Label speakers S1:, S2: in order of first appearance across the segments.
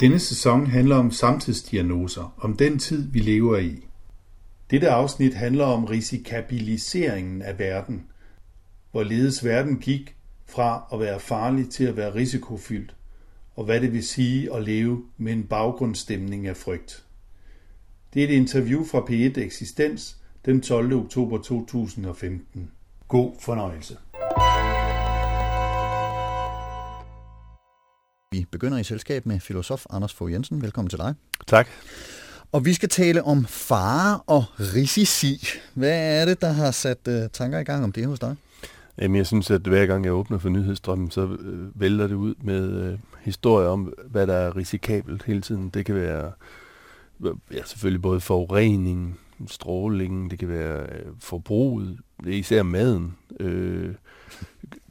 S1: Denne sæson handler om samtidsdiagnoser, om den tid, vi lever i. Dette afsnit handler om risikabiliseringen af verden, hvorledes verden gik fra at være farlig til at være risikofyldt, og hvad det vil sige at leve med en baggrundsstemning af frygt. Det er et interview fra P1 Eksistens den 12. oktober 2015. God fornøjelse.
S2: Vi begynder i selskab med filosof Anders Fogh Jensen. Velkommen til dig.
S3: Tak.
S2: Og vi skal tale om fare og risici. Hvad er det, der har sat uh, tanker i gang om det hos dig?
S3: Jamen, jeg synes, at hver gang jeg åbner for nyhedsstrømmen, så øh, vælter det ud med øh, historier om, hvad der er risikabelt hele tiden. Det kan være ja, selvfølgelig både forurening, stråling, det kan være øh, forbruget, det er især maden. Øh,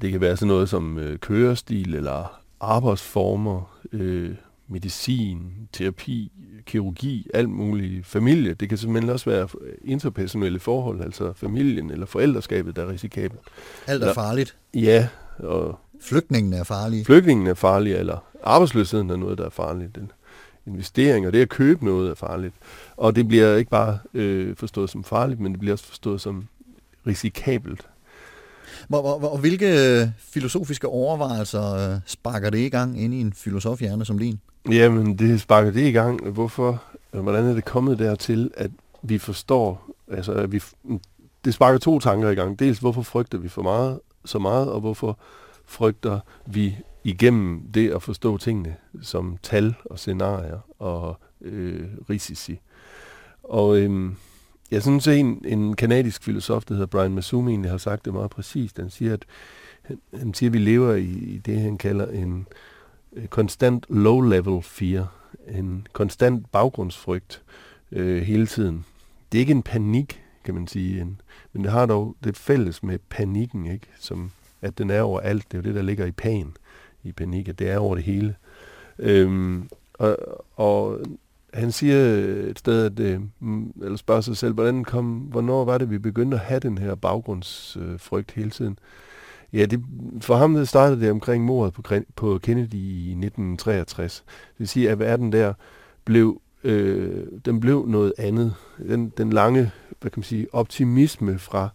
S3: det kan være sådan noget som øh, kørestil eller arbejdsformer, øh, medicin, terapi, kirurgi, alt muligt, familie. Det kan simpelthen også være interpersonelle forhold, altså familien eller forældreskabet, der er risikabelt.
S2: Alt er farligt?
S3: Ja. Og
S2: Flygtningen er farlig?
S3: Flygtningen er farlig, eller arbejdsløsheden er noget, der er farligt. Investeringer, det at købe noget er farligt. Og det bliver ikke bare øh, forstået som farligt, men det bliver også forstået som risikabelt.
S2: Hvor, hvor, hvor, hvilke øh, filosofiske overvejelser øh, sparker det i gang ind i en filosofhjerne som din?
S3: Jamen, det sparker det i gang. Hvorfor? Øh, hvordan er det kommet dertil, at vi forstår, altså at vi, mm, det sparker to tanker i gang. Dels, hvorfor frygter vi for meget, så meget, og hvorfor frygter vi igennem det at forstå tingene som tal og scenarier og øh, risici. Og øhm, jeg synes, en, en kanadisk filosof, der hedder Brian Masumi, egentlig har sagt det meget præcist. Han siger, at, han, han siger, at vi lever i, i det, han kalder en øh, konstant low-level fear, en konstant baggrundsfrygt øh, hele tiden. Det er ikke en panik, kan man sige, en, men det har dog det fælles med panikken, ikke? Som, at den er over alt. Det er jo det, der ligger i pan, i panik, at det er over det hele. Øhm, og, og han siger et sted, at, øh, mm, eller spørger sig selv, hvordan kom, hvornår var det, vi begyndte at have den her baggrundsfrygt hele tiden? Ja, det, for ham startede det omkring mordet på, på Kennedy i 1963. Det vil sige, at verden der blev, øh, den blev noget andet. Den, den lange hvad kan man sige, optimisme fra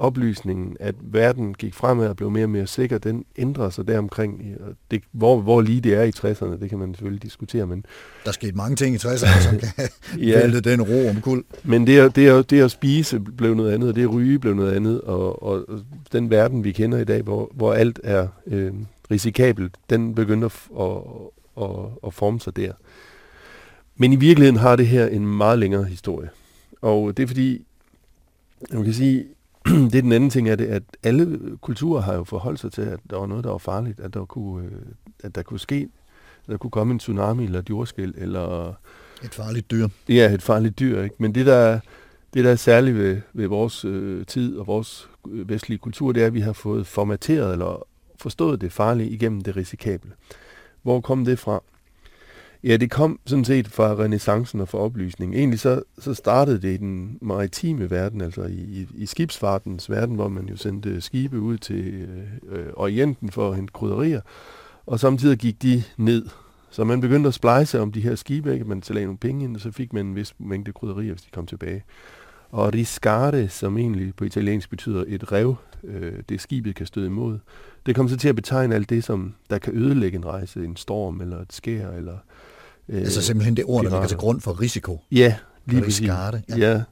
S3: oplysningen, at verden gik fremad og blev mere og mere sikker, den ændrer sig deromkring. Det, hvor, hvor lige det er i 60'erne, det kan man selvfølgelig diskutere. Men
S2: der skete mange ting i 60'erne, som kan ja, vælte den ro om kul.
S3: Men det at, det, at, det at spise blev noget andet, og det at ryge blev noget andet, og, og, den verden, vi kender i dag, hvor, hvor alt er øh, risikabelt, den begynder at, at, at, at forme sig der. Men i virkeligheden har det her en meget længere historie. Og det er fordi, man kan sige, det er den anden ting, er det, at alle kulturer har jo forholdt sig til, at der var noget, der var farligt, at der kunne, øh, at der kunne ske, at der kunne komme en tsunami eller et jordskæld, eller...
S2: Et farligt dyr.
S3: Ja, et farligt dyr, ikke? Men det, der, det, der er særligt ved, ved vores øh, tid og vores øh, vestlige kultur, det er, at vi har fået formateret eller forstået det farlige igennem det risikable. Hvor kom det fra? Ja, det kom sådan set fra renaissancen og fra oplysningen. Egentlig så, så startede det i den maritime verden, altså i, i skibsfartens verden, hvor man jo sendte skibe ud til øh, Orienten for at hente krydderier, og samtidig gik de ned. Så man begyndte at splejse om de her skibe, ikke? man lagde nogle penge ind, og så fik man en vis mængde krydderier, hvis de kom tilbage. Og riscare, som egentlig på italiensk betyder et rev, øh, det skibet kan støde imod, det kom så til at betegne alt det, som der kan ødelægge en rejse, en storm eller et skær, eller
S2: Øh, altså simpelthen det ord, der ligger til grund for risiko.
S3: Ja, lige præcis. Ja. ja.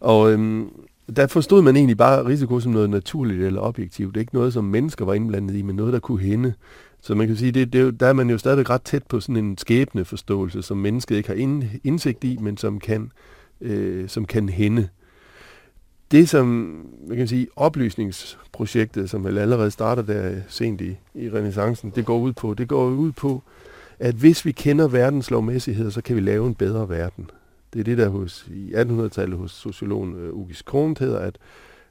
S3: Og øhm, der forstod man egentlig bare risiko som noget naturligt eller objektivt. Det er ikke noget, som mennesker var indblandet i, men noget, der kunne hende. Så man kan sige, det, det, der er man jo stadig ret tæt på sådan en skæbne forståelse, som mennesket ikke har ind, indsigt i, men som kan, øh, som kan hende. Det som, man kan sige, oplysningsprojektet, som vel allerede starter der sent i, i renaissancen, det går ud på, det går ud på, at hvis vi kender verdens lovmæssighed, så kan vi lave en bedre verden. Det er det, der hos, i 1800-tallet hos sociologen øh, uh, Ugis Krohn hedder, at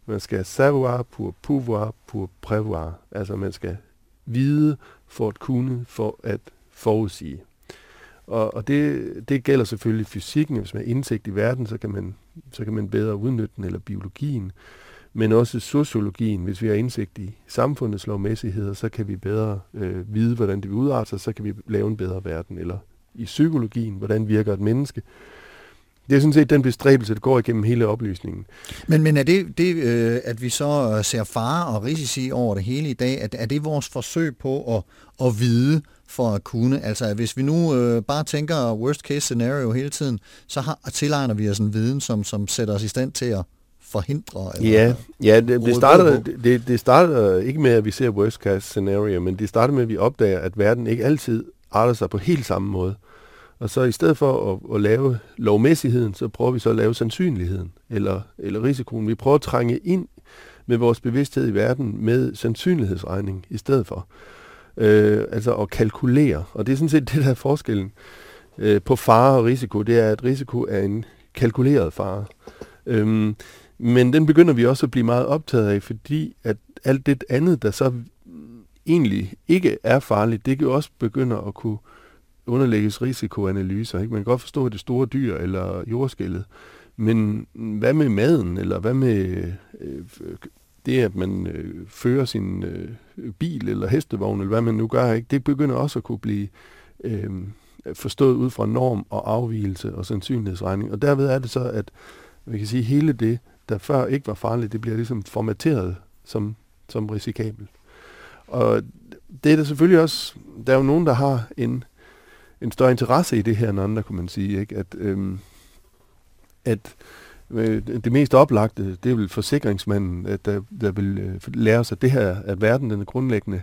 S3: man skal savoir pour pouvoir pour prévoir. Altså man skal vide for at kunne, for at forudsige. Og, og det, det gælder selvfølgelig fysikken. Hvis man har indsigt i verden, så kan man, så kan man bedre udnytte den, eller biologien men også sociologien. Hvis vi har indsigt i samfundets lovmæssigheder, så kan vi bedre øh, vide, hvordan det vil udarte sig, så kan vi lave en bedre verden, eller i psykologien, hvordan virker et menneske. Det er sådan set den bestræbelse, der går igennem hele oplysningen.
S2: Men, men er det, det øh, at vi så øh, ser fare og risici over det hele i dag, at, er det vores forsøg på at, at vide for at kunne? Altså hvis vi nu øh, bare tænker worst case scenario hele tiden, så har, tilegner vi os en viden, som, som sætter os i stand til at forhindre?
S3: Eller ja, ja det, det, starter, det, det starter ikke med, at vi ser worst case scenario, men det starter med, at vi opdager, at verden ikke altid arter sig på helt samme måde. Og så i stedet for at, at lave lovmæssigheden, så prøver vi så at lave sandsynligheden, eller, eller risikoen. Vi prøver at trænge ind med vores bevidsthed i verden med sandsynlighedsregning i stedet for. Øh, altså at kalkulere. Og det er sådan set det, der er forskellen øh, på fare og risiko. Det er, at risiko er en kalkuleret fare. Øhm, men den begynder vi også at blive meget optaget af, fordi at alt det andet, der så egentlig ikke er farligt, det kan jo også begynde at kunne underlægges risikoanalyser. Ikke? Man kan godt forstå det store dyr eller jordskældet, men hvad med maden, eller hvad med øh, det, at man øh, fører sin øh, bil eller hestevogn, eller hvad man nu gør, ikke? det begynder også at kunne blive øh, forstået ud fra norm og afvielse og sandsynlighedsregning. Og derved er det så, at vi kan sige, hele det, der før ikke var farligt, det bliver ligesom formateret som, som risikabelt. Og det er der selvfølgelig også, der er jo nogen, der har en, en større interesse i det her end andre, kunne man sige, ikke? At, øhm, at øh, det mest oplagte, det er vel forsikringsmanden, at der, der vil øh, lære sig at det her, at verden den er grundlæggende,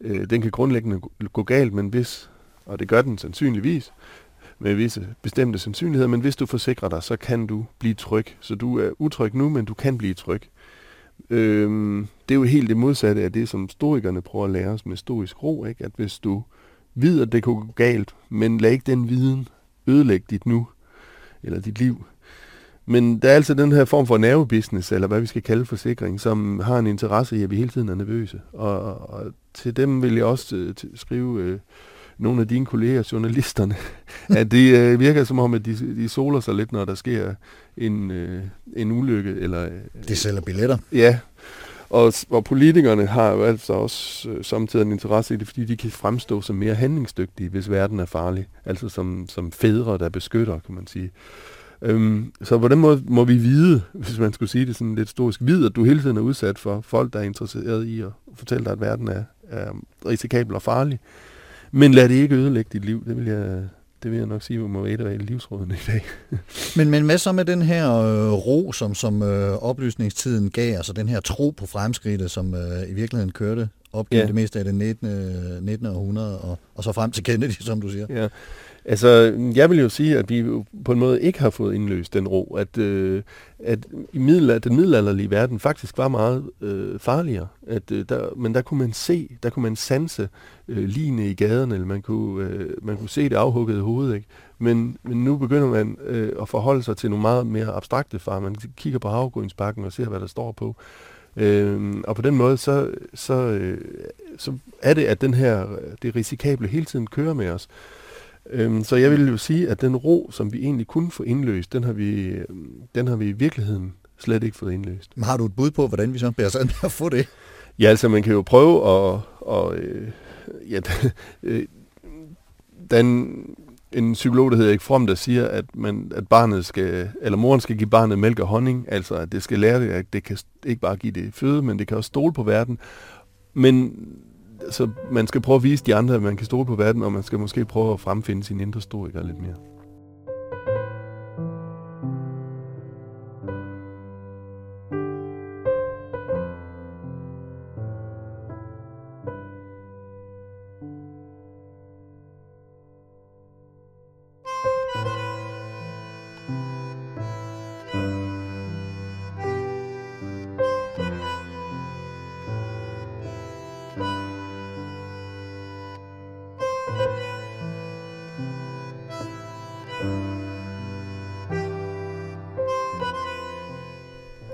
S3: øh, den kan grundlæggende gå galt, men hvis, og det gør den sandsynligvis, med visse bestemte sandsynligheder, men hvis du forsikrer dig, så kan du blive tryg. Så du er utryg nu, men du kan blive tryg. Øhm, det er jo helt det modsatte af det, som stoikerne prøver at lære os med stoisk ro, ikke? at hvis du ved, at det kunne gå galt, men lad ikke den viden ødelægge dit nu, eller dit liv. Men der er altså den her form for nervebusiness, eller hvad vi skal kalde forsikring, som har en interesse i, at vi hele tiden er nervøse. Og, og til dem vil jeg også øh, skrive øh, nogle af dine kolleger, journalisterne, at det øh, virker som om, at de, de soler sig lidt, når der sker en, øh, en ulykke. Eller, øh,
S2: de sælger billetter.
S3: Ja, og, og politikerne har jo altså også øh, samtidig en interesse i det, fordi de kan fremstå som mere handlingsdygtige, hvis verden er farlig. Altså som, som fædre, der beskytter, kan man sige. Øhm, så på den måde må vi vide, hvis man skulle sige det sådan lidt historisk, vide, at du hele tiden er udsat for folk, der er interesseret i at fortælle dig, at verden er, er risikabel og farlig. Men lad det ikke ødelægge dit liv, det vil jeg, det vil jeg nok sige, må være et af livsrådene i dag.
S2: men, men hvad så med den her øh, ro, som, som øh, oplysningstiden gav, altså den her tro på fremskridtet, som øh, i virkeligheden kørte op gennem ja. det meste af det 19. 19. århundrede, og, og så frem til Kennedy, som du siger?
S3: Ja, Altså, jeg vil jo sige, at vi på en måde ikke har fået indløst den ro, at, øh, at i middelalder, den middelalderlige verden faktisk var meget øh, farligere. At, øh, der, men der kunne man se, der kunne man sanse øh, ligne i gaderne, eller man kunne, øh, man kunne se det afhuggede hoved. Ikke? Men, men nu begynder man øh, at forholde sig til nogle meget mere abstrakte farer. Man kigger på havgrønsbakken og ser, hvad der står på. Øh, og på den måde, så, så, øh, så er det, at den her, det risikable hele tiden kører med os. Øhm, så jeg vil jo sige, at den ro, som vi egentlig kunne få indløst, den har vi, den har vi i virkeligheden slet ikke fået indløst.
S2: Men har du et bud på, hvordan vi så bærer sig at få det?
S3: Ja, altså man kan jo prøve at... Og, øh, ja, øh, den, en psykolog, der hedder Erik Fromm, der siger, at, man, at barnet skal, eller moren skal give barnet mælk og honning, altså at det skal lære det, at det kan ikke bare give det føde, men det kan også stole på verden. Men så man skal prøve at vise de andre, at man kan stole på verden, og man skal måske prøve at fremfinde sin indre historiker lidt mere.